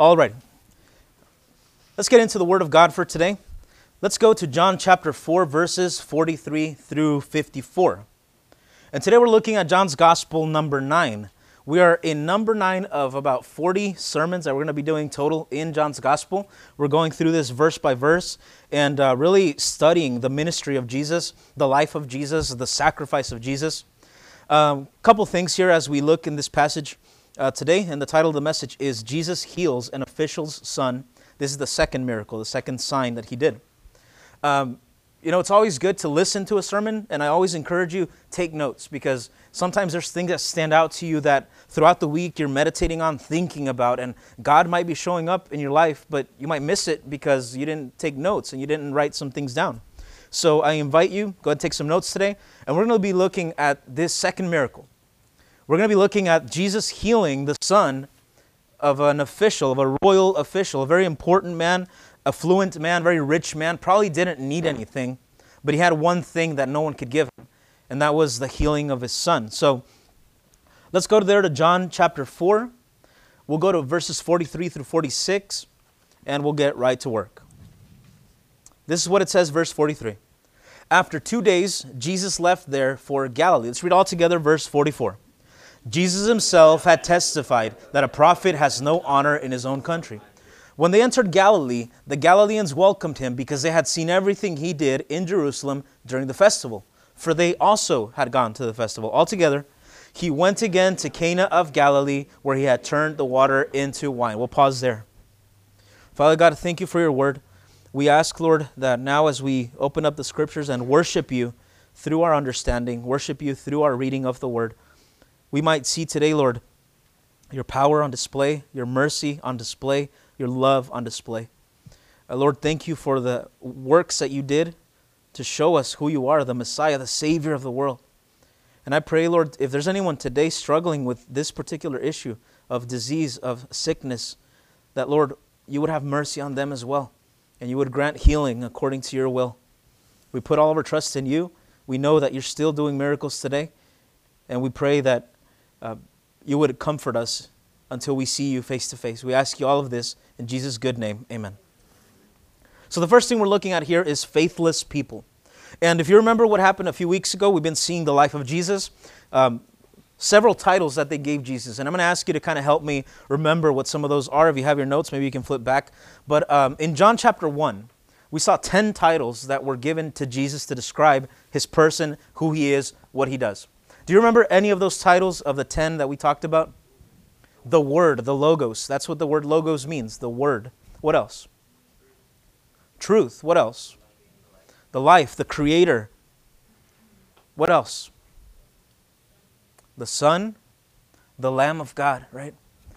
All right. Let's get into the Word of God for today. Let's go to John chapter 4, verses 43 through 54. And today we're looking at John's Gospel number 9. We are in number 9 of about 40 sermons that we're going to be doing total in John's Gospel. We're going through this verse by verse and uh, really studying the ministry of Jesus, the life of Jesus, the sacrifice of Jesus. A um, couple things here as we look in this passage uh, today, and the title of the message is Jesus Heals an Official's Son. This is the second miracle, the second sign that he did. Um, you know, it's always good to listen to a sermon, and I always encourage you take notes because sometimes there's things that stand out to you that throughout the week you're meditating on, thinking about, and God might be showing up in your life, but you might miss it because you didn't take notes and you didn't write some things down. So I invite you, go ahead and take some notes today, and we're going to be looking at this second miracle. We're going to be looking at Jesus healing the son of an official, of a royal official, a very important man affluent man, very rich man, probably didn't need anything, but he had one thing that no one could give him, and that was the healing of his son. So let's go there to John chapter 4. We'll go to verses 43 through 46, and we'll get right to work. This is what it says, verse 43. After two days, Jesus left there for Galilee. Let's read all together verse 44. Jesus himself had testified that a prophet has no honor in his own country. When they entered Galilee, the Galileans welcomed him because they had seen everything he did in Jerusalem during the festival, for they also had gone to the festival. Altogether, he went again to Cana of Galilee, where he had turned the water into wine. We'll pause there. Father God, thank you for your word. We ask, Lord, that now as we open up the scriptures and worship you through our understanding, worship you through our reading of the word, we might see today, Lord, your power on display, your mercy on display, your love on display. Uh, Lord, thank you for the works that you did to show us who you are, the Messiah, the Savior of the world. And I pray, Lord, if there's anyone today struggling with this particular issue of disease, of sickness, that, Lord, you would have mercy on them as well, and you would grant healing according to your will. We put all of our trust in you. We know that you're still doing miracles today, and we pray that uh, you would comfort us until we see you face to face. We ask you all of this in Jesus' good name. Amen. So, the first thing we're looking at here is faithless people. And if you remember what happened a few weeks ago, we've been seeing the life of Jesus. Um, several titles that they gave Jesus. And I'm going to ask you to kind of help me remember what some of those are. If you have your notes, maybe you can flip back. But um, in John chapter 1, we saw 10 titles that were given to Jesus to describe his person, who he is, what he does. Do you remember any of those titles of the 10 that we talked about? The Word, the Logos. That's what the word Logos means, the Word. What else? Truth. What else? The life, the Creator. What else? The Son, the Lamb of God, right?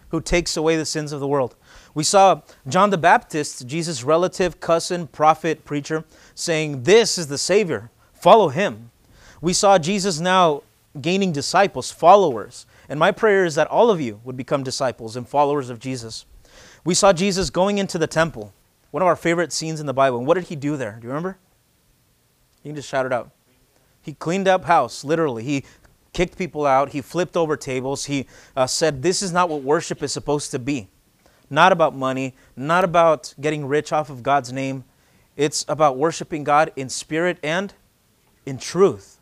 Who takes away the sins of the world. We saw John the Baptist, Jesus' relative, cousin, prophet, preacher, saying, This is the Savior. Follow him. We saw Jesus now gaining disciples, followers. And my prayer is that all of you would become disciples and followers of Jesus. We saw Jesus going into the temple, one of our favorite scenes in the Bible. And what did he do there? Do you remember? You can just shout it out. He cleaned up house, literally. He kicked people out. He flipped over tables. He uh, said, This is not what worship is supposed to be. Not about money, not about getting rich off of God's name. It's about worshiping God in spirit and in truth.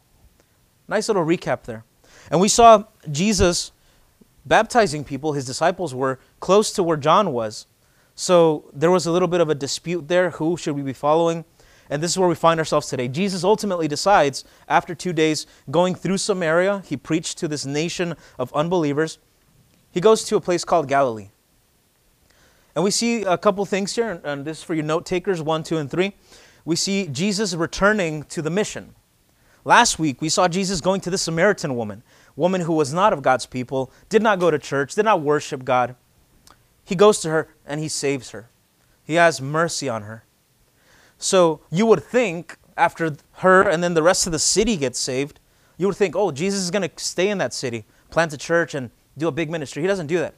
Nice little recap there. And we saw Jesus baptizing people, his disciples were close to where John was. So there was a little bit of a dispute there. Who should we be following? And this is where we find ourselves today. Jesus ultimately decides, after two days going through Samaria, he preached to this nation of unbelievers. He goes to a place called Galilee. And we see a couple things here, and this is for your note takers one, two, and three. We see Jesus returning to the mission. Last week, we saw Jesus going to the Samaritan woman woman who was not of God's people, did not go to church, did not worship God. He goes to her and he saves her. He has mercy on her. So you would think after her and then the rest of the city gets saved, you would think, oh, Jesus is going to stay in that city, plant a church, and do a big ministry. He doesn't do that.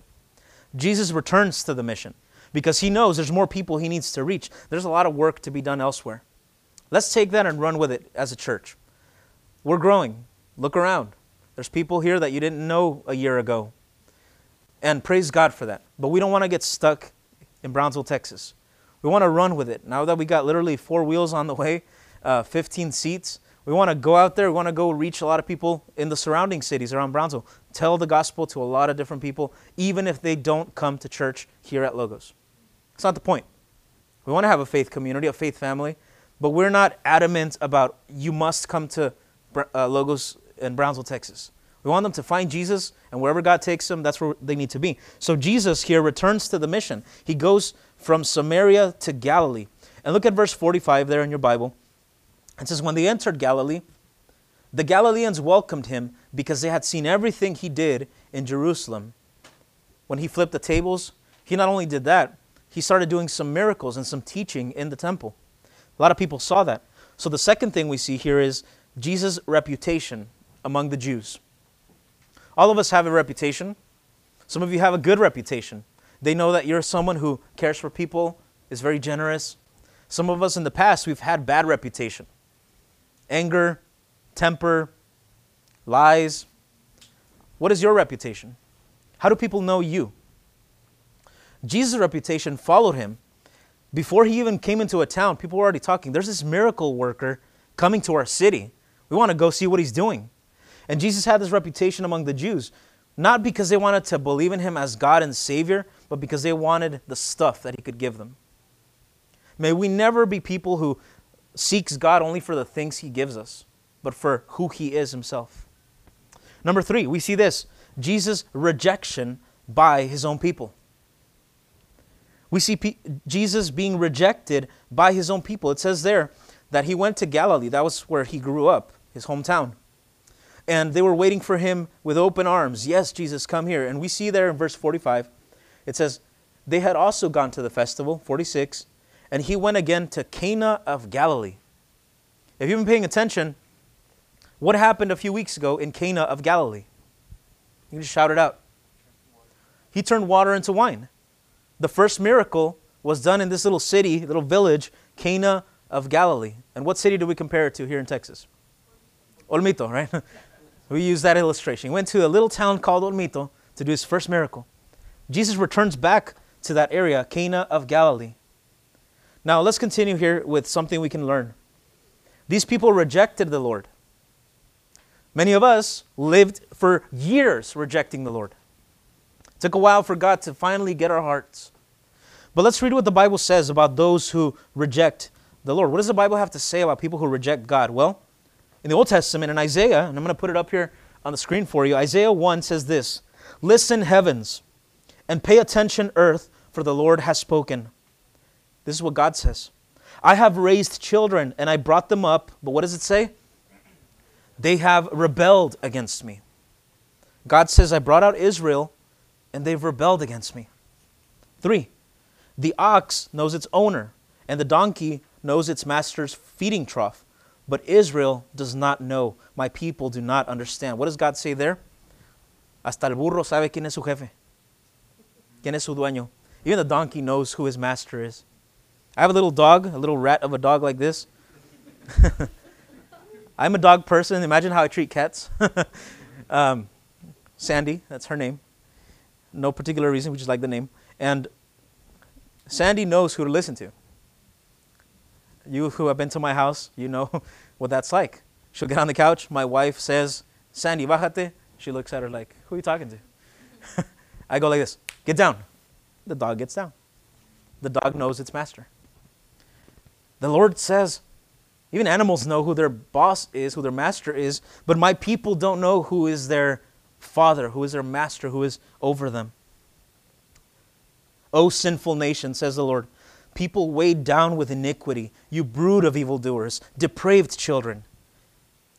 Jesus returns to the mission because he knows there's more people he needs to reach. There's a lot of work to be done elsewhere. Let's take that and run with it as a church. We're growing. Look around. There's people here that you didn't know a year ago. And praise God for that. But we don't want to get stuck in Brownsville, Texas. We want to run with it. Now that we got literally four wheels on the way, uh, 15 seats, we want to go out there. We want to go reach a lot of people in the surrounding cities around Brownsville. Tell the gospel to a lot of different people, even if they don't come to church here at Logos. It's not the point. We want to have a faith community, a faith family, but we're not adamant about you must come to uh, Logos in Brownsville, Texas. We want them to find Jesus, and wherever God takes them, that's where they need to be. So Jesus here returns to the mission. He goes from Samaria to Galilee. And look at verse 45 there in your Bible. It says, When they entered Galilee, the Galileans welcomed him because they had seen everything he did in Jerusalem. When he flipped the tables, he not only did that, he started doing some miracles and some teaching in the temple. A lot of people saw that. So the second thing we see here is Jesus' reputation among the Jews. All of us have a reputation. Some of you have a good reputation. They know that you're someone who cares for people, is very generous. Some of us in the past, we've had bad reputation. Anger, temper, lies. What is your reputation? How do people know you? Jesus' reputation followed him. Before he even came into a town, people were already talking. There's this miracle worker coming to our city. We want to go see what he's doing. And Jesus had this reputation among the Jews, not because they wanted to believe in him as God and Savior, but because they wanted the stuff that he could give them. May we never be people who seeks God only for the things he gives us, but for who he is himself. Number three, we see this Jesus' rejection by his own people. We see P- Jesus being rejected by his own people. It says there that he went to Galilee. That was where he grew up, his hometown and they were waiting for him with open arms. Yes, Jesus, come here. And we see there in verse 45, it says, They had also gone to the festival, 46, and he went again to Cana of Galilee. If you've been paying attention, what happened a few weeks ago in Cana of Galilee? You can just shout it out. He turned water into wine. The first miracle was done in this little city, little village, Cana of Galilee. And what city do we compare it to here in Texas? Olmito, right? We use that illustration. He went to a little town called Olmito to do his first miracle. Jesus returns back to that area, Cana of Galilee. Now, let's continue here with something we can learn. These people rejected the Lord. Many of us lived for years rejecting the Lord. It took a while for God to finally get our hearts. But let's read what the Bible says about those who reject the Lord. What does the Bible have to say about people who reject God? Well, in the Old Testament, in Isaiah, and I'm going to put it up here on the screen for you, Isaiah 1 says this Listen, heavens, and pay attention, earth, for the Lord has spoken. This is what God says. I have raised children and I brought them up, but what does it say? They have rebelled against me. God says, I brought out Israel and they've rebelled against me. Three, the ox knows its owner, and the donkey knows its master's feeding trough. But Israel does not know. My people do not understand. What does God say there? Hasta el burro sabe quién es su jefe. ¿Quién es su dueño? Even the donkey knows who his master is. I have a little dog, a little rat of a dog like this. I'm a dog person. Imagine how I treat cats. um, Sandy, that's her name. No particular reason, we just like the name. And Sandy knows who to listen to. You who have been to my house, you know what that's like. She'll get on the couch. My wife says, Sandy, bájate. She looks at her like, who are you talking to? I go like this, get down. The dog gets down. The dog knows its master. The Lord says, even animals know who their boss is, who their master is, but my people don't know who is their father, who is their master, who is over them. O sinful nation, says the Lord, people weighed down with iniquity, you brood of evildoers, depraved children.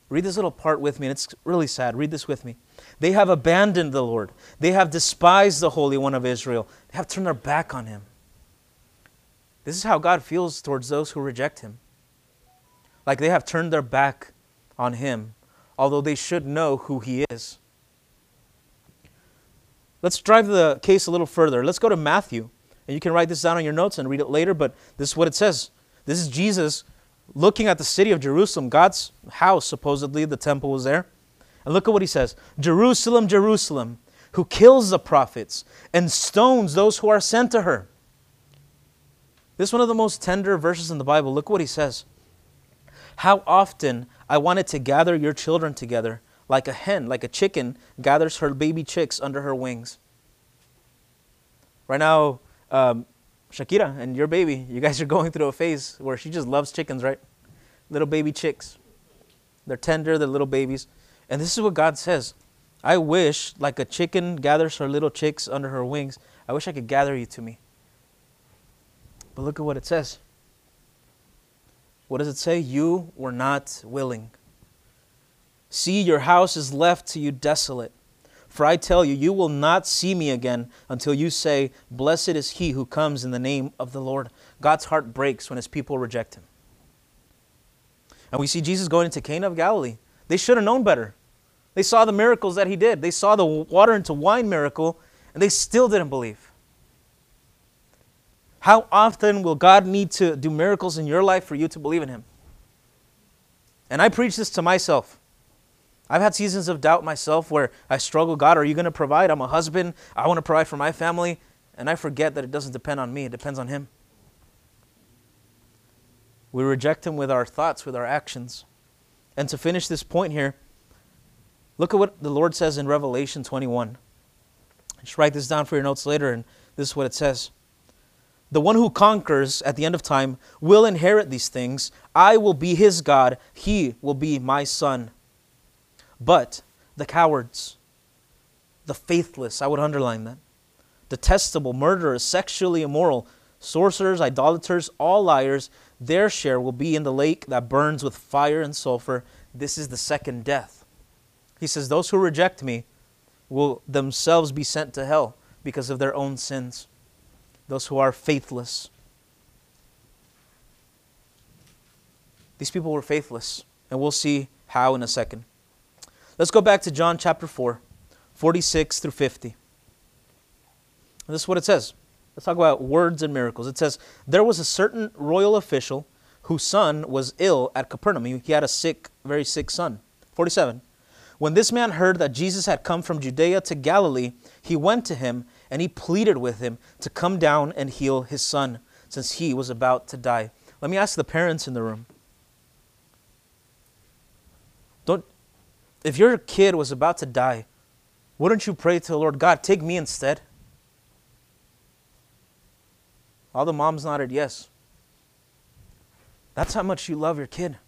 Read this little part with me, and it's really sad. Read this with me. They have abandoned the Lord, they have despised the Holy One of Israel, they have turned their back on him. This is how God feels towards those who reject him. Like they have turned their back on him, although they should know who he is. Let's drive the case a little further. Let's go to Matthew and you can write this down on your notes and read it later, but this is what it says. This is Jesus looking at the city of Jerusalem, God's house, supposedly, the temple was there. And look at what he says Jerusalem, Jerusalem, who kills the prophets and stones those who are sent to her. This is one of the most tender verses in the Bible. Look what he says. How often I wanted to gather your children together, like a hen, like a chicken gathers her baby chicks under her wings. Right now, um, Shakira and your baby, you guys are going through a phase where she just loves chickens, right? Little baby chicks. They're tender, they're little babies. And this is what God says I wish, like a chicken gathers her little chicks under her wings, I wish I could gather you to me. But look at what it says. What does it say? You were not willing. See, your house is left to you desolate. For I tell you, you will not see me again until you say, Blessed is he who comes in the name of the Lord. God's heart breaks when his people reject him. And we see Jesus going into Cana of Galilee. They should have known better. They saw the miracles that he did, they saw the water into wine miracle, and they still didn't believe. How often will God need to do miracles in your life for you to believe in Him? And I preach this to myself. I've had seasons of doubt myself where I struggle God, are you going to provide? I'm a husband. I want to provide for my family. And I forget that it doesn't depend on me, it depends on Him. We reject Him with our thoughts, with our actions. And to finish this point here, look at what the Lord says in Revelation 21. Just write this down for your notes later, and this is what it says the one who conquers at the end of time will inherit these things. I will be his God, he will be my son. But the cowards, the faithless, I would underline that, detestable, murderers, sexually immoral, sorcerers, idolaters, all liars, their share will be in the lake that burns with fire and sulfur. This is the second death. He says, Those who reject me will themselves be sent to hell because of their own sins those who are faithless. These people were faithless, and we'll see how in a second. Let's go back to John chapter 4, 46 through 50. this is what it says. Let's talk about words and miracles. It says, There was a certain royal official whose son was ill at Capernaum. He had a sick, very sick son. 47. When this man heard that Jesus had come from Judea to Galilee, he went to him and he pleaded with him to come down and heal his son, since he was about to die. Let me ask the parents in the room. Don't if your kid was about to die, wouldn't you pray to the Lord, God, take me instead? All the moms nodded yes. That's how much you love your kid.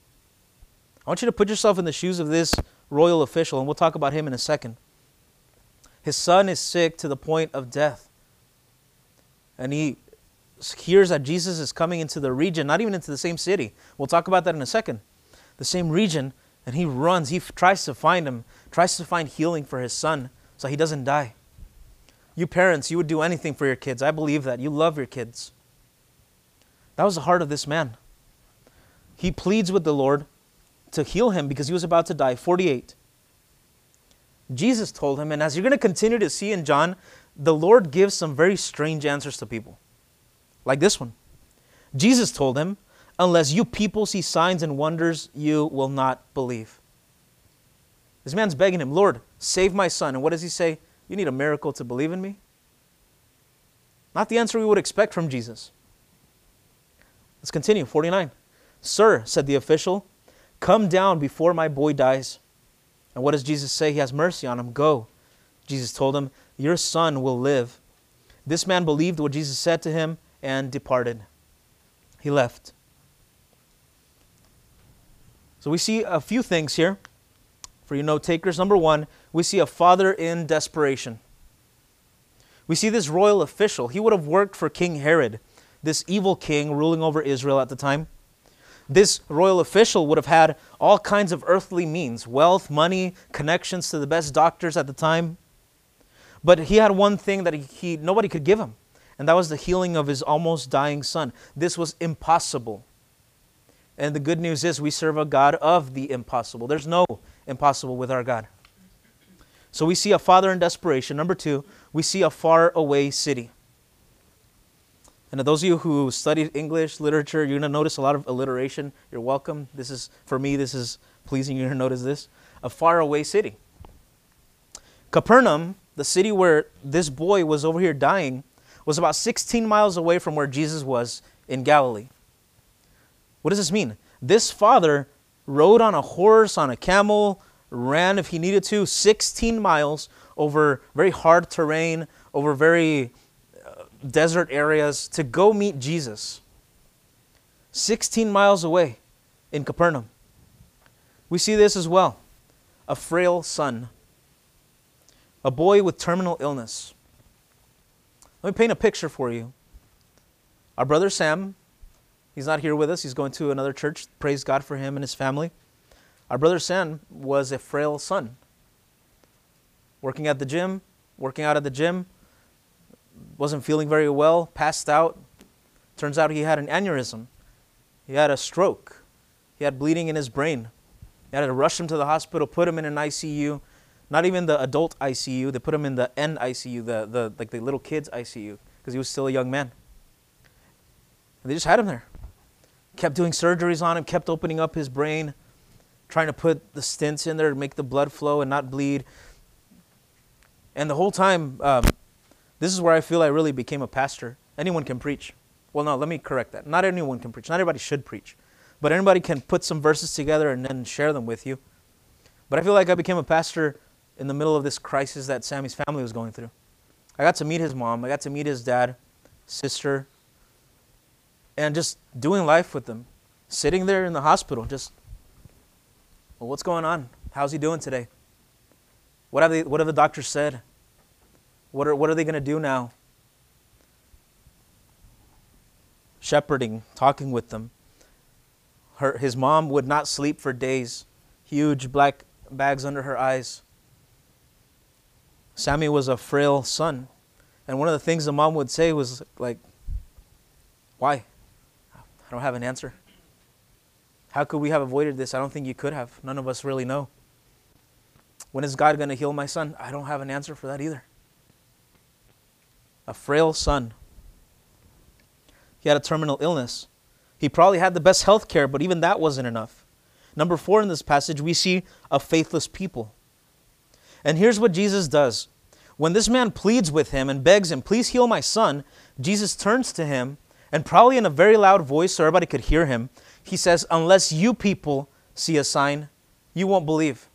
I want you to put yourself in the shoes of this royal official, and we'll talk about him in a second. His son is sick to the point of death. And he hears that Jesus is coming into the region, not even into the same city. We'll talk about that in a second. The same region, and he runs. He tries to find him, tries to find healing for his son so he doesn't die. You parents, you would do anything for your kids. I believe that. You love your kids. That was the heart of this man. He pleads with the Lord to heal him because he was about to die. 48. Jesus told him, and as you're going to continue to see in John, the Lord gives some very strange answers to people, like this one. Jesus told him, Unless you people see signs and wonders, you will not believe. This man's begging him, Lord, save my son. And what does he say? You need a miracle to believe in me? Not the answer we would expect from Jesus. Let's continue. 49. Sir, said the official, come down before my boy dies. And what does Jesus say? He has mercy on him. Go. Jesus told him, Your son will live. This man believed what Jesus said to him and departed. He left. So we see a few things here for you note takers. Number one, we see a father in desperation. We see this royal official. He would have worked for King Herod, this evil king ruling over Israel at the time. This royal official would have had all kinds of earthly means wealth, money, connections to the best doctors at the time. But he had one thing that he, he, nobody could give him, and that was the healing of his almost dying son. This was impossible. And the good news is we serve a God of the impossible. There's no impossible with our God. So we see a father in desperation. Number two, we see a far away city. And those of you who studied English literature, you're going to notice a lot of alliteration. You're welcome. This is, for me, this is pleasing. You're going to notice this. A faraway city. Capernaum, the city where this boy was over here dying, was about 16 miles away from where Jesus was in Galilee. What does this mean? This father rode on a horse, on a camel, ran if he needed to 16 miles over very hard terrain, over very uh, desert areas to go meet Jesus. 16 miles away in Capernaum. We see this as well a frail son, a boy with terminal illness. Let me paint a picture for you. Our brother Sam, he's not here with us, he's going to another church. Praise God for him and his family. Our brother Sam was a frail son. Working at the gym, working out at the gym, wasn't feeling very well, passed out. Turns out he had an aneurysm. He had a stroke. He had bleeding in his brain. They had to rush him to the hospital, put him in an ICU, not even the adult ICU. They put him in the NICU, the, the like the little kids ICU, because he was still a young man. And they just had him there. Kept doing surgeries on him, kept opening up his brain trying to put the stents in there to make the blood flow and not bleed. And the whole time, um, this is where I feel I really became a pastor. Anyone can preach. Well, no, let me correct that. Not anyone can preach. Not everybody should preach. But anybody can put some verses together and then share them with you. But I feel like I became a pastor in the middle of this crisis that Sammy's family was going through. I got to meet his mom, I got to meet his dad, sister, and just doing life with them. Sitting there in the hospital, just well, what's going on? How's he doing today? What have, they, what have the doctors said? What are, what are they going to do now? Shepherding, talking with them. Her, his mom would not sleep for days, huge black bags under her eyes. Sammy was a frail son. And one of the things the mom would say was like, Why? I don't have an answer. How could we have avoided this? I don't think you could have. None of us really know. When is God going to heal my son? I don't have an answer for that either. A frail son. He had a terminal illness. He probably had the best health care, but even that wasn't enough. Number four in this passage, we see a faithless people. And here's what Jesus does. When this man pleads with him and begs him, Please heal my son, Jesus turns to him and, probably in a very loud voice so everybody could hear him, he says, Unless you people see a sign, you won't believe.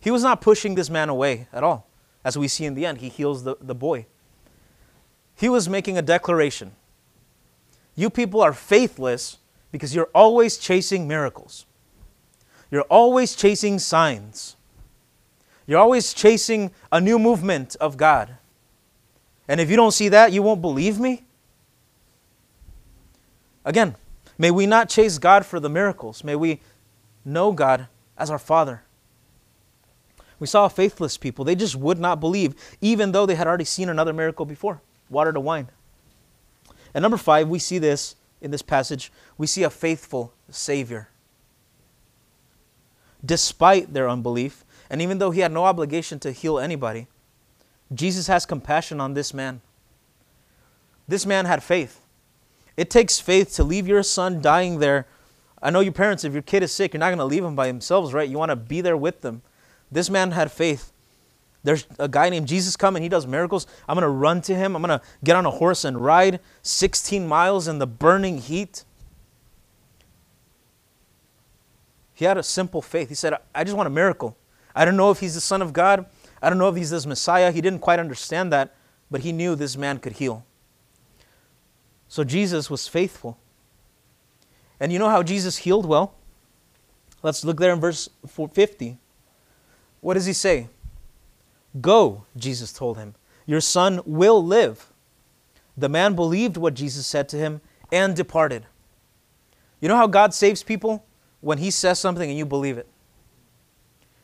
He was not pushing this man away at all. As we see in the end, he heals the, the boy. He was making a declaration. You people are faithless because you're always chasing miracles. You're always chasing signs. You're always chasing a new movement of God. And if you don't see that, you won't believe me? Again, May we not chase God for the miracles. May we know God as our Father. We saw faithless people. They just would not believe, even though they had already seen another miracle before water to wine. And number five, we see this in this passage. We see a faithful Savior. Despite their unbelief, and even though he had no obligation to heal anybody, Jesus has compassion on this man. This man had faith. It takes faith to leave your son dying there. I know your parents, if your kid is sick, you're not going to leave him by themselves, right? You want to be there with them. This man had faith. There's a guy named Jesus coming, he does miracles. I'm going to run to him. I'm going to get on a horse and ride 16 miles in the burning heat. He had a simple faith. He said, I just want a miracle. I don't know if he's the Son of God. I don't know if he's this Messiah. He didn't quite understand that, but he knew this man could heal. So Jesus was faithful. And you know how Jesus healed well? Let's look there in verse 50. What does he say? Go, Jesus told him. Your son will live. The man believed what Jesus said to him and departed. You know how God saves people? When he says something and you believe it.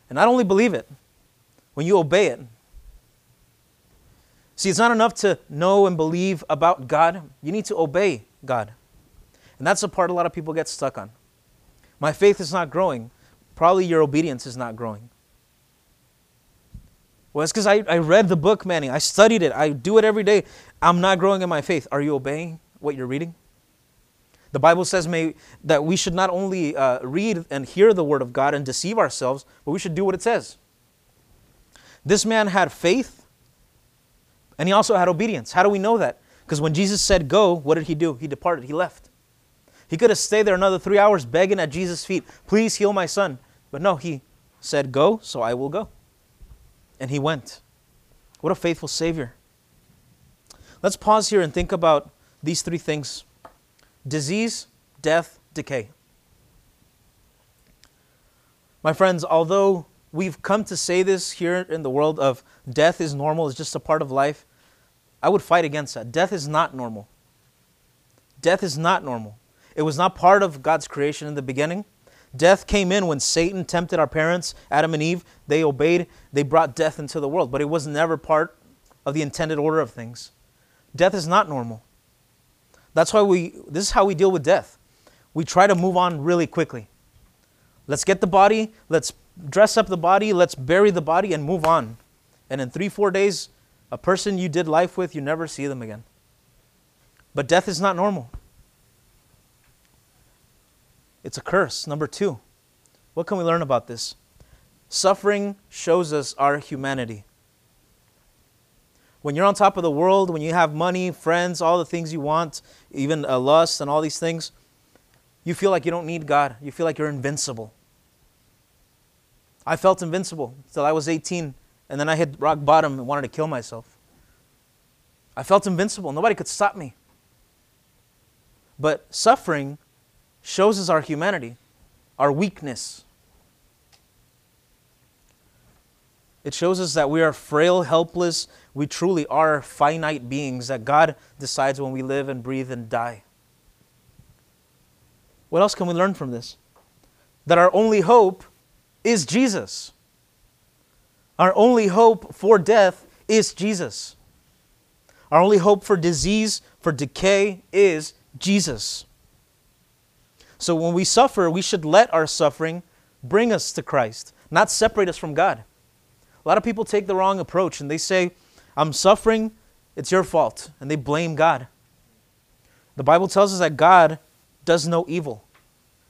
And not only believe it, when you obey it. See, it's not enough to know and believe about God, you need to obey God. And that's the part a lot of people get stuck on. My faith is not growing. Probably your obedience is not growing. Well, it's because I, I read the book, Manny. I studied it. I do it every day. I'm not growing in my faith. Are you obeying what you're reading? The Bible says may, that we should not only uh, read and hear the Word of God and deceive ourselves, but we should do what it says. This man had faith and he also had obedience. How do we know that? Because when Jesus said go, what did he do? He departed, he left. He could have stayed there another three hours begging at Jesus' feet, please heal my son. But no, he said, Go, so I will go. And he went. What a faithful Savior. Let's pause here and think about these three things disease, death, decay. My friends, although we've come to say this here in the world of death is normal, it's just a part of life, I would fight against that. Death is not normal. Death is not normal. It was not part of God's creation in the beginning. Death came in when Satan tempted our parents, Adam and Eve. They obeyed, they brought death into the world, but it was never part of the intended order of things. Death is not normal. That's why we, this is how we deal with death. We try to move on really quickly. Let's get the body, let's dress up the body, let's bury the body, and move on. And in three, four days, a person you did life with, you never see them again. But death is not normal. It's a curse. Number two, what can we learn about this? Suffering shows us our humanity. When you're on top of the world, when you have money, friends, all the things you want, even a lust and all these things, you feel like you don't need God. You feel like you're invincible. I felt invincible until I was 18, and then I hit rock bottom and wanted to kill myself. I felt invincible. Nobody could stop me. But suffering shows us our humanity, our weakness. It shows us that we are frail, helpless. We truly are finite beings that God decides when we live and breathe and die. What else can we learn from this? That our only hope is Jesus. Our only hope for death is Jesus. Our only hope for disease, for decay, is Jesus. So when we suffer, we should let our suffering bring us to Christ, not separate us from God. A lot of people take the wrong approach and they say, I'm suffering, it's your fault, and they blame God. The Bible tells us that God does no evil.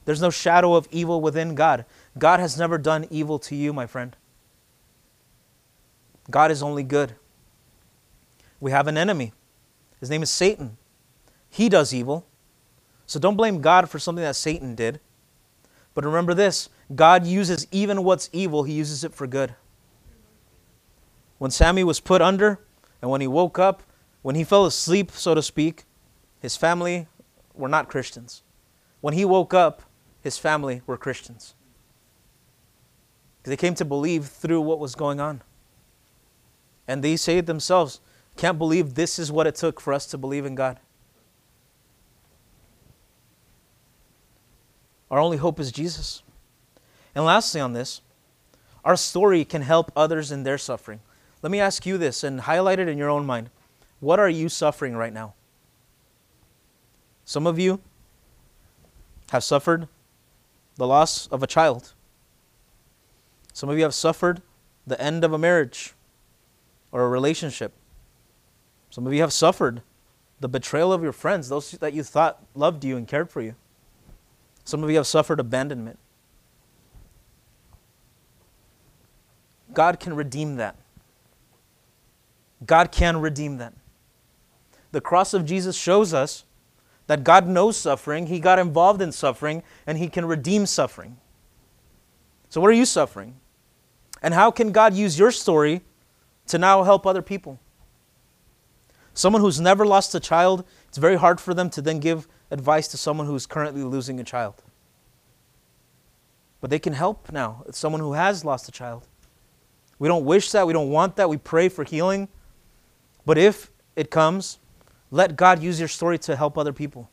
There's no shadow of evil within God. God has never done evil to you, my friend. God is only good. We have an enemy. His name is Satan. He does evil. So don't blame God for something that Satan did. But remember this God uses even what's evil, he uses it for good. When Sammy was put under and when he woke up, when he fell asleep, so to speak, his family were not Christians. When he woke up, his family were Christians. They came to believe through what was going on. And they say it themselves, can't believe this is what it took for us to believe in God. Our only hope is Jesus. And lastly, on this, our story can help others in their suffering. Let me ask you this and highlight it in your own mind. What are you suffering right now? Some of you have suffered the loss of a child. Some of you have suffered the end of a marriage or a relationship. Some of you have suffered the betrayal of your friends, those that you thought loved you and cared for you. Some of you have suffered abandonment. God can redeem that. God can redeem that. The cross of Jesus shows us that God knows suffering, He got involved in suffering, and He can redeem suffering. So, what are you suffering? And how can God use your story to now help other people? Someone who's never lost a child, it's very hard for them to then give advice to someone who's currently losing a child. But they can help now. It's someone who has lost a child. We don't wish that. We don't want that. We pray for healing. But if it comes, let God use your story to help other people.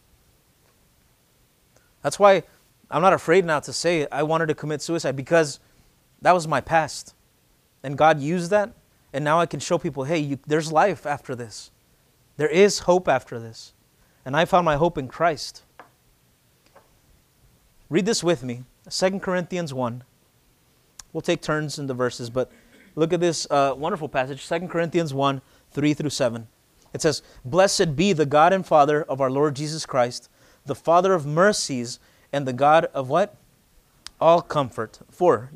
That's why I'm not afraid now to say I wanted to commit suicide because that was my past. And God used that. And now I can show people hey, you, there's life after this. There is hope after this. And I found my hope in Christ. Read this with me 2 Corinthians 1. We'll take turns in the verses, but look at this uh, wonderful passage 2 Corinthians 1 3 through 7. It says, Blessed be the God and Father of our Lord Jesus Christ, the Father of mercies and the God of what? All comfort. 4.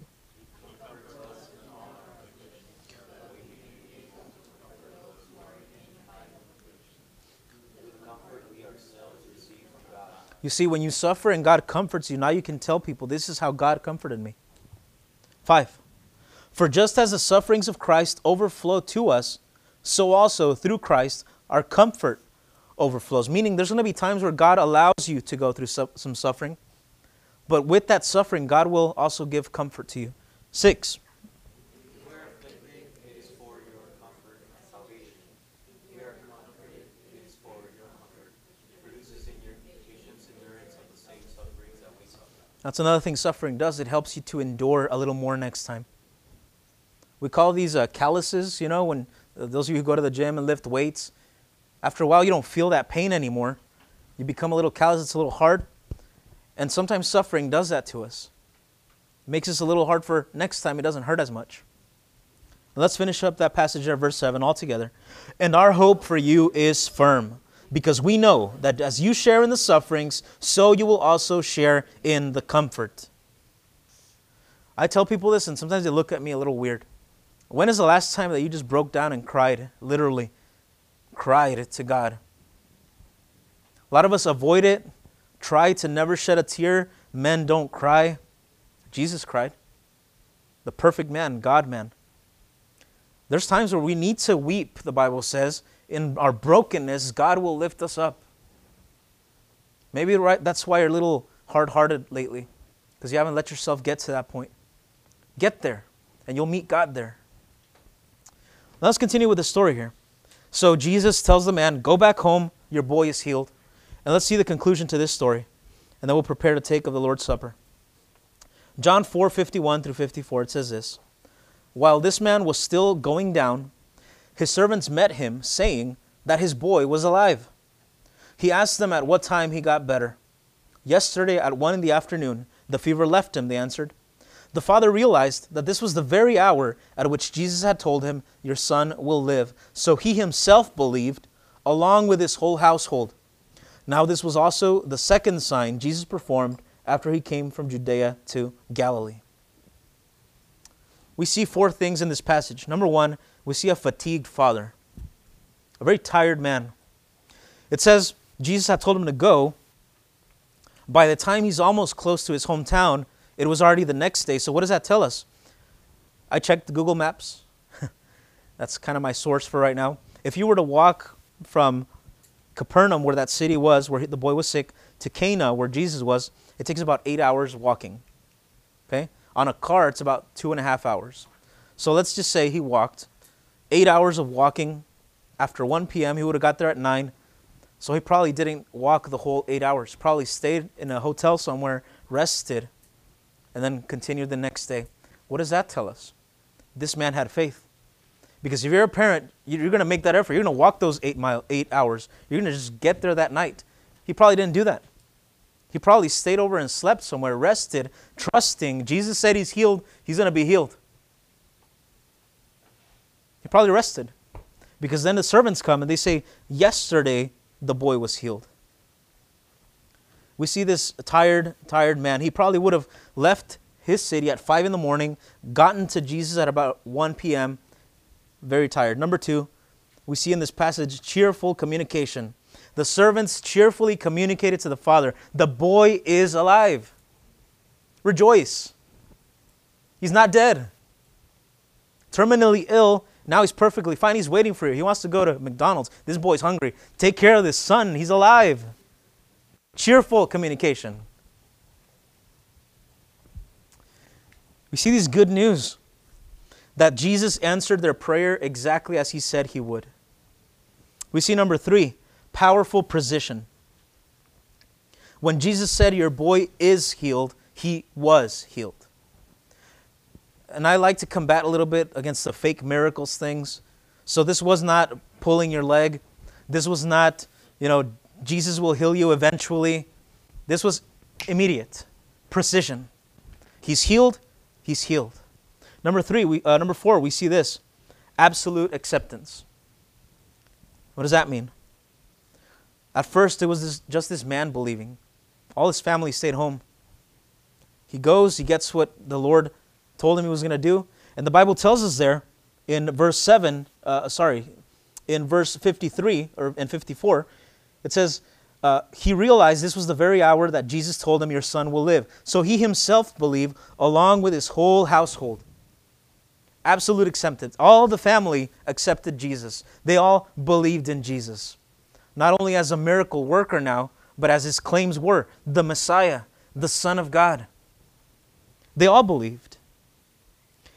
You see, when you suffer and God comforts you, now you can tell people, this is how God comforted me. Five, for just as the sufferings of Christ overflow to us, so also through Christ our comfort overflows. Meaning, there's going to be times where God allows you to go through some suffering, but with that suffering, God will also give comfort to you. Six, We are afflicted, it is for your comfort and salvation. We are comforted, it is for your comfort. It produces in your patience endurance of the same sufferings that we suffer. That's another thing suffering does. It helps you to endure a little more next time. We call these uh, calluses, you know, when uh, those of you who go to the gym and lift weights, after a while you don't feel that pain anymore. You become a little callous, it's a little hard. And sometimes suffering does that to us. It makes us a little hard for next time, it doesn't hurt as much. Let's finish up that passage there, verse 7, all together. And our hope for you is firm, because we know that as you share in the sufferings, so you will also share in the comfort. I tell people this, and sometimes they look at me a little weird. When is the last time that you just broke down and cried, literally cried to God? A lot of us avoid it, try to never shed a tear. Men don't cry. Jesus cried. The perfect man, God man. There's times where we need to weep, the Bible says. In our brokenness, God will lift us up. Maybe right, that's why you're a little hard hearted lately, because you haven't let yourself get to that point. Get there, and you'll meet God there. Let's continue with the story here. So Jesus tells the man, Go back home, your boy is healed. And let's see the conclusion to this story, and then we'll prepare to take of the Lord's Supper. John 4 51 through 54, it says this While this man was still going down, his servants met him, saying that his boy was alive. He asked them at what time he got better. Yesterday at one in the afternoon, the fever left him, they answered. The father realized that this was the very hour at which Jesus had told him, Your son will live. So he himself believed, along with his whole household. Now, this was also the second sign Jesus performed after he came from Judea to Galilee. We see four things in this passage. Number one, we see a fatigued father, a very tired man. It says Jesus had told him to go. By the time he's almost close to his hometown, it was already the next day. So, what does that tell us? I checked Google Maps. That's kind of my source for right now. If you were to walk from Capernaum, where that city was, where the boy was sick, to Cana, where Jesus was, it takes about eight hours walking. Okay? On a car, it's about two and a half hours. So let's just say he walked eight hours of walking. After 1 p.m., he would have got there at 9. So he probably didn't walk the whole eight hours. Probably stayed in a hotel somewhere, rested, and then continued the next day. What does that tell us? This man had faith. Because if you're a parent, you're going to make that effort. You're going to walk those eight mile, eight hours. You're going to just get there that night. He probably didn't do that. He probably stayed over and slept somewhere, rested, trusting. Jesus said he's healed. He's going to be healed. Probably rested. Because then the servants come and they say, Yesterday the boy was healed. We see this tired, tired man. He probably would have left his city at 5 in the morning, gotten to Jesus at about 1 p.m., very tired. Number two, we see in this passage cheerful communication. The servants cheerfully communicated to the father, The boy is alive. Rejoice. He's not dead. Terminally ill, now he's perfectly fine. He's waiting for you. He wants to go to McDonald's. This boy's hungry. Take care of this son. He's alive. Cheerful communication. We see these good news that Jesus answered their prayer exactly as he said he would. We see number three, powerful precision. When Jesus said, Your boy is healed, he was healed. And I like to combat a little bit against the fake miracles things. So this was not pulling your leg. This was not, you know, Jesus will heal you eventually. This was immediate, precision. He's healed, he's healed. Number three, we, uh, number four, we see this absolute acceptance. What does that mean? At first, it was this, just this man believing. All his family stayed home. He goes, he gets what the Lord told him he was going to do. And the Bible tells us there in verse 7, uh, sorry, in verse 53 or in 54, it says, uh, he realized this was the very hour that Jesus told him, Your son will live. So he himself believed, along with his whole household. Absolute acceptance. All the family accepted Jesus. They all believed in Jesus. Not only as a miracle worker now, but as his claims were the Messiah, the Son of God. They all believed.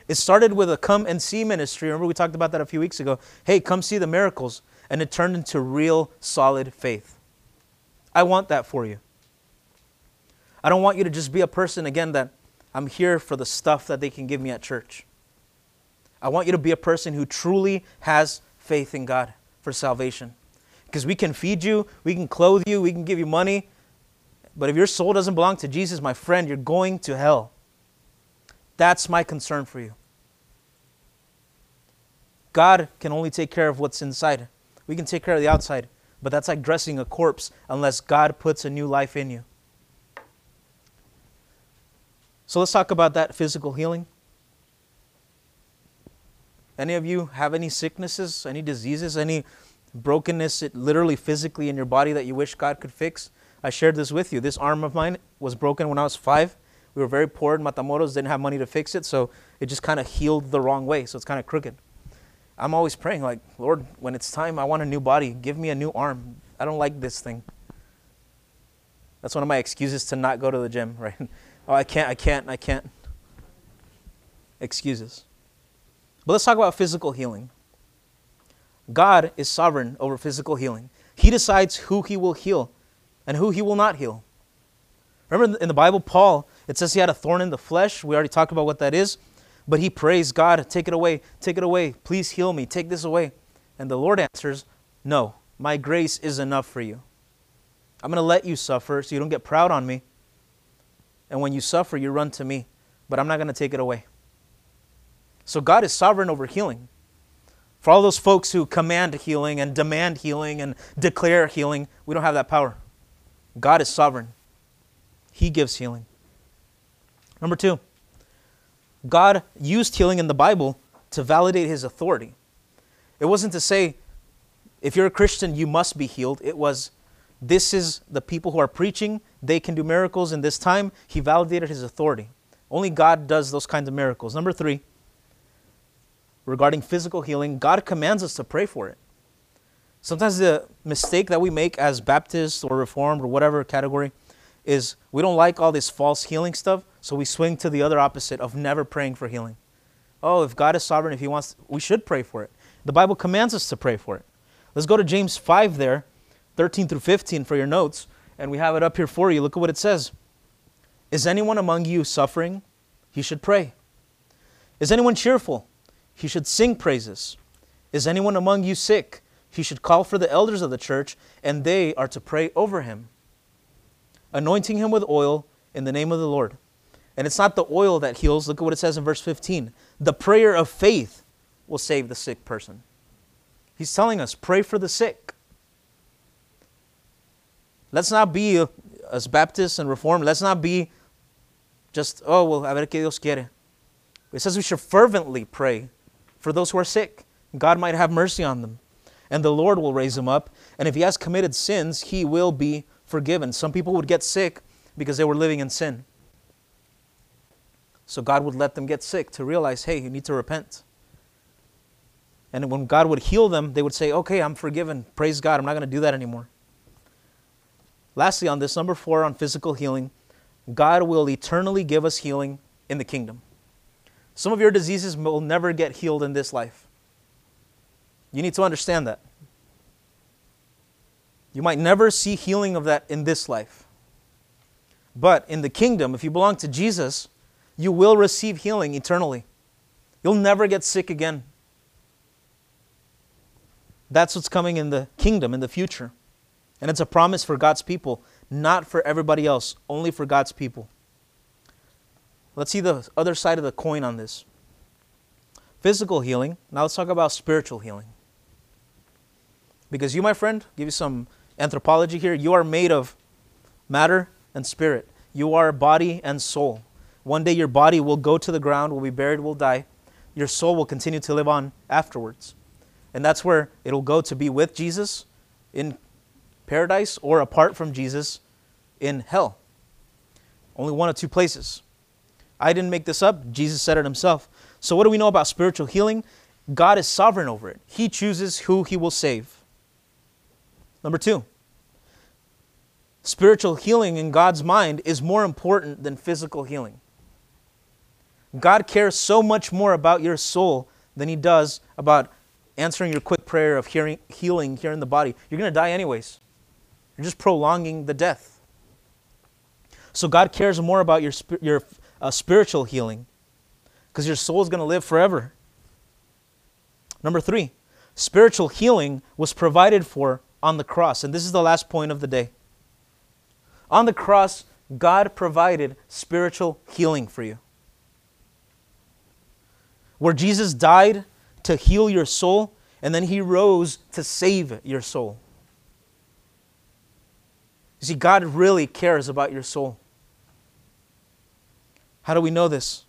It started with a come and see ministry. Remember, we talked about that a few weeks ago. Hey, come see the miracles. And it turned into real, solid faith. I want that for you. I don't want you to just be a person, again, that I'm here for the stuff that they can give me at church. I want you to be a person who truly has faith in God for salvation. Because we can feed you, we can clothe you, we can give you money. But if your soul doesn't belong to Jesus, my friend, you're going to hell. That's my concern for you. God can only take care of what's inside. We can take care of the outside, but that's like dressing a corpse unless God puts a new life in you. So let's talk about that physical healing. Any of you have any sicknesses, any diseases, any brokenness, literally physically in your body that you wish God could fix? I shared this with you. This arm of mine was broken when I was five. We were very poor in Matamoros, didn't have money to fix it, so it just kind of healed the wrong way, so it's kind of crooked. I'm always praying, like, Lord, when it's time, I want a new body. Give me a new arm. I don't like this thing. That's one of my excuses to not go to the gym, right? oh, I can't, I can't, I can't. Excuses. But let's talk about physical healing. God is sovereign over physical healing. He decides who he will heal and who he will not heal. Remember in the Bible, Paul, it says he had a thorn in the flesh. We already talked about what that is. But he prays, God, take it away, take it away. Please heal me, take this away. And the Lord answers, No, my grace is enough for you. I'm going to let you suffer so you don't get proud on me. And when you suffer, you run to me. But I'm not going to take it away. So God is sovereign over healing. For all those folks who command healing and demand healing and declare healing, we don't have that power. God is sovereign. He gives healing. Number two, God used healing in the Bible to validate his authority. It wasn't to say, if you're a Christian, you must be healed. It was, this is the people who are preaching, they can do miracles in this time. He validated his authority. Only God does those kinds of miracles. Number three, regarding physical healing, God commands us to pray for it. Sometimes the mistake that we make as Baptists or Reformed or whatever category is we don't like all this false healing stuff, so we swing to the other opposite of never praying for healing. Oh, if God is sovereign, if He wants, we should pray for it. The Bible commands us to pray for it. Let's go to James 5 there, 13 through 15 for your notes, and we have it up here for you. Look at what it says. Is anyone among you suffering? He should pray. Is anyone cheerful? He should sing praises. Is anyone among you sick? He should call for the elders of the church, and they are to pray over him anointing him with oil in the name of the Lord. And it's not the oil that heals. Look at what it says in verse 15. The prayer of faith will save the sick person. He's telling us, pray for the sick. Let's not be, uh, as Baptists and Reformed, let's not be just, oh, well, a ver qué Dios quiere. It says we should fervently pray for those who are sick. God might have mercy on them, and the Lord will raise them up. And if he has committed sins, he will be forgiven. Some people would get sick because they were living in sin. So God would let them get sick to realize, hey, you need to repent. And when God would heal them, they would say, okay, I'm forgiven. Praise God. I'm not going to do that anymore. Lastly, on this, number four, on physical healing, God will eternally give us healing in the kingdom. Some of your diseases will never get healed in this life. You need to understand that. You might never see healing of that in this life. But in the kingdom, if you belong to Jesus, you will receive healing eternally. You'll never get sick again. That's what's coming in the kingdom in the future. And it's a promise for God's people, not for everybody else, only for God's people. Let's see the other side of the coin on this. Physical healing. Now let's talk about spiritual healing. Because you, my friend, give you some anthropology here, you are made of matter and spirit. You are body and soul. One day your body will go to the ground, will be buried, will die. Your soul will continue to live on afterwards. And that's where it'll go to be with Jesus in paradise or apart from Jesus in hell. Only one of two places. I didn't make this up, Jesus said it himself. So, what do we know about spiritual healing? God is sovereign over it, He chooses who He will save. Number two, spiritual healing in God's mind is more important than physical healing. God cares so much more about your soul than He does about answering your quick prayer of hearing, healing here in the body. You're going to die anyways. You're just prolonging the death. So God cares more about your, your uh, spiritual healing because your soul is going to live forever. Number three, spiritual healing was provided for on the cross. And this is the last point of the day. On the cross, God provided spiritual healing for you. Where Jesus died to heal your soul, and then he rose to save your soul. You see, God really cares about your soul. How do we know this?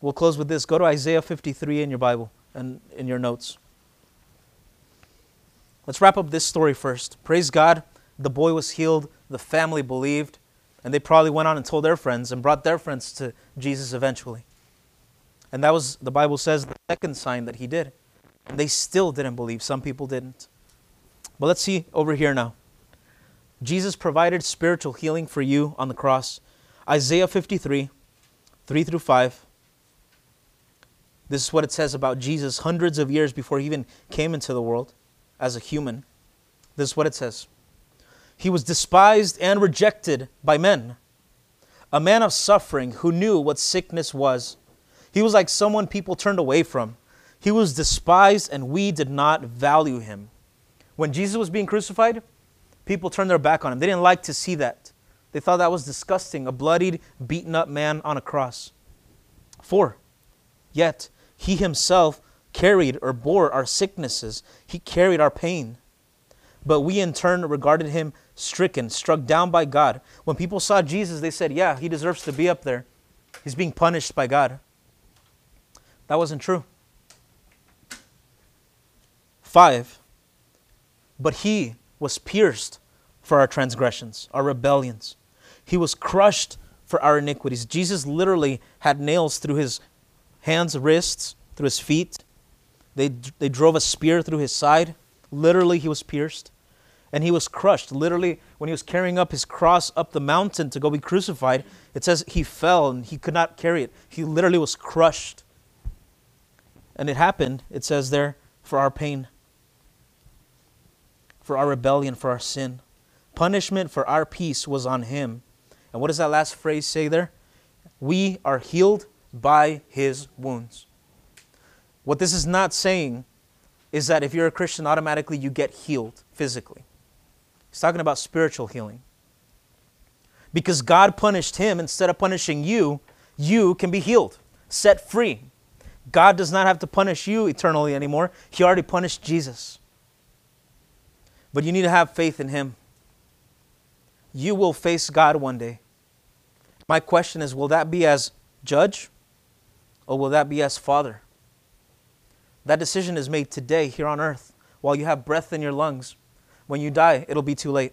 We'll close with this. Go to Isaiah 53 in your Bible and in your notes. Let's wrap up this story first. Praise God, the boy was healed, the family believed, and they probably went on and told their friends and brought their friends to Jesus eventually. And that was, the Bible says, the second sign that he did. And they still didn't believe. Some people didn't. But let's see over here now. Jesus provided spiritual healing for you on the cross. Isaiah 53, 3 through 5. This is what it says about Jesus hundreds of years before he even came into the world as a human. This is what it says He was despised and rejected by men, a man of suffering who knew what sickness was. He was like someone people turned away from. He was despised, and we did not value him. When Jesus was being crucified, people turned their back on him. They didn't like to see that. They thought that was disgusting a bloodied, beaten up man on a cross. Four, yet he himself carried or bore our sicknesses, he carried our pain. But we in turn regarded him stricken, struck down by God. When people saw Jesus, they said, Yeah, he deserves to be up there. He's being punished by God. That wasn't true. Five, but he was pierced for our transgressions, our rebellions. He was crushed for our iniquities. Jesus literally had nails through his hands, wrists, through his feet. They, they drove a spear through his side. Literally, he was pierced. And he was crushed. Literally, when he was carrying up his cross up the mountain to go be crucified, it says he fell and he could not carry it. He literally was crushed. And it happened, it says there, for our pain, for our rebellion, for our sin. Punishment for our peace was on him. And what does that last phrase say there? We are healed by his wounds. What this is not saying is that if you're a Christian, automatically you get healed physically. He's talking about spiritual healing. Because God punished him instead of punishing you, you can be healed, set free. God does not have to punish you eternally anymore. He already punished Jesus. But you need to have faith in him. You will face God one day. My question is will that be as judge or will that be as father? That decision is made today here on earth while you have breath in your lungs. When you die, it'll be too late.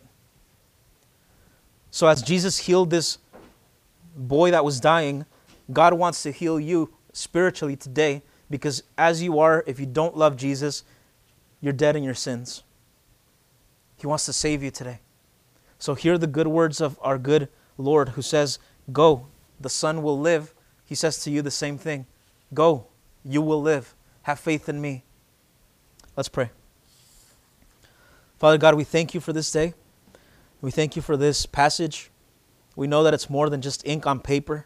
So, as Jesus healed this boy that was dying, God wants to heal you spiritually today because, as you are, if you don't love Jesus, you're dead in your sins. He wants to save you today. So, hear the good words of our good Lord who says, Go, the Son will live. He says to you the same thing Go, you will live. Have faith in me. Let's pray. Father God, we thank you for this day. We thank you for this passage. We know that it's more than just ink on paper.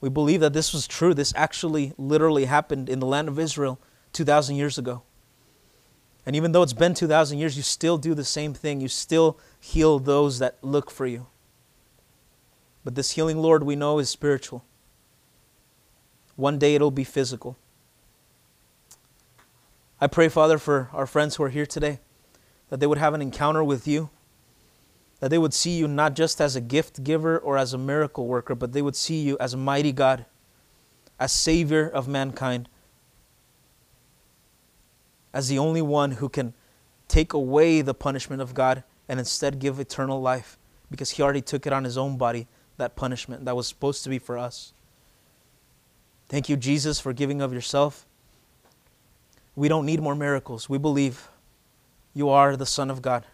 We believe that this was true. This actually literally happened in the land of Israel 2,000 years ago. And even though it's been 2,000 years, you still do the same thing. You still heal those that look for you. But this healing, Lord, we know is spiritual. One day it'll be physical. I pray, Father, for our friends who are here today, that they would have an encounter with you, that they would see you not just as a gift giver or as a miracle worker, but they would see you as a mighty God, as Savior of mankind, as the only one who can take away the punishment of God and instead give eternal life because he already took it on his own body, that punishment that was supposed to be for us. Thank you, Jesus, for giving of yourself. We don't need more miracles. We believe you are the Son of God.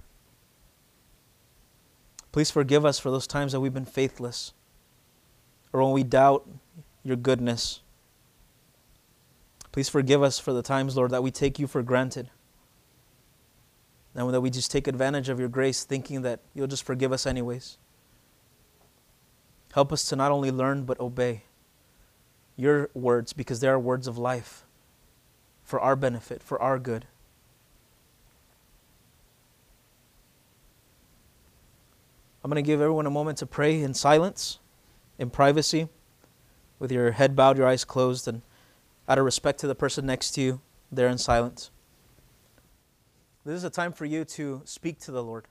Please forgive us for those times that we've been faithless or when we doubt your goodness. Please forgive us for the times, Lord, that we take you for granted. And that we just take advantage of your grace thinking that you'll just forgive us anyways. Help us to not only learn but obey your words because they are words of life for our benefit, for our good. I'm going to give everyone a moment to pray in silence, in privacy, with your head bowed, your eyes closed, and out of respect to the person next to you, there in silence. This is a time for you to speak to the Lord.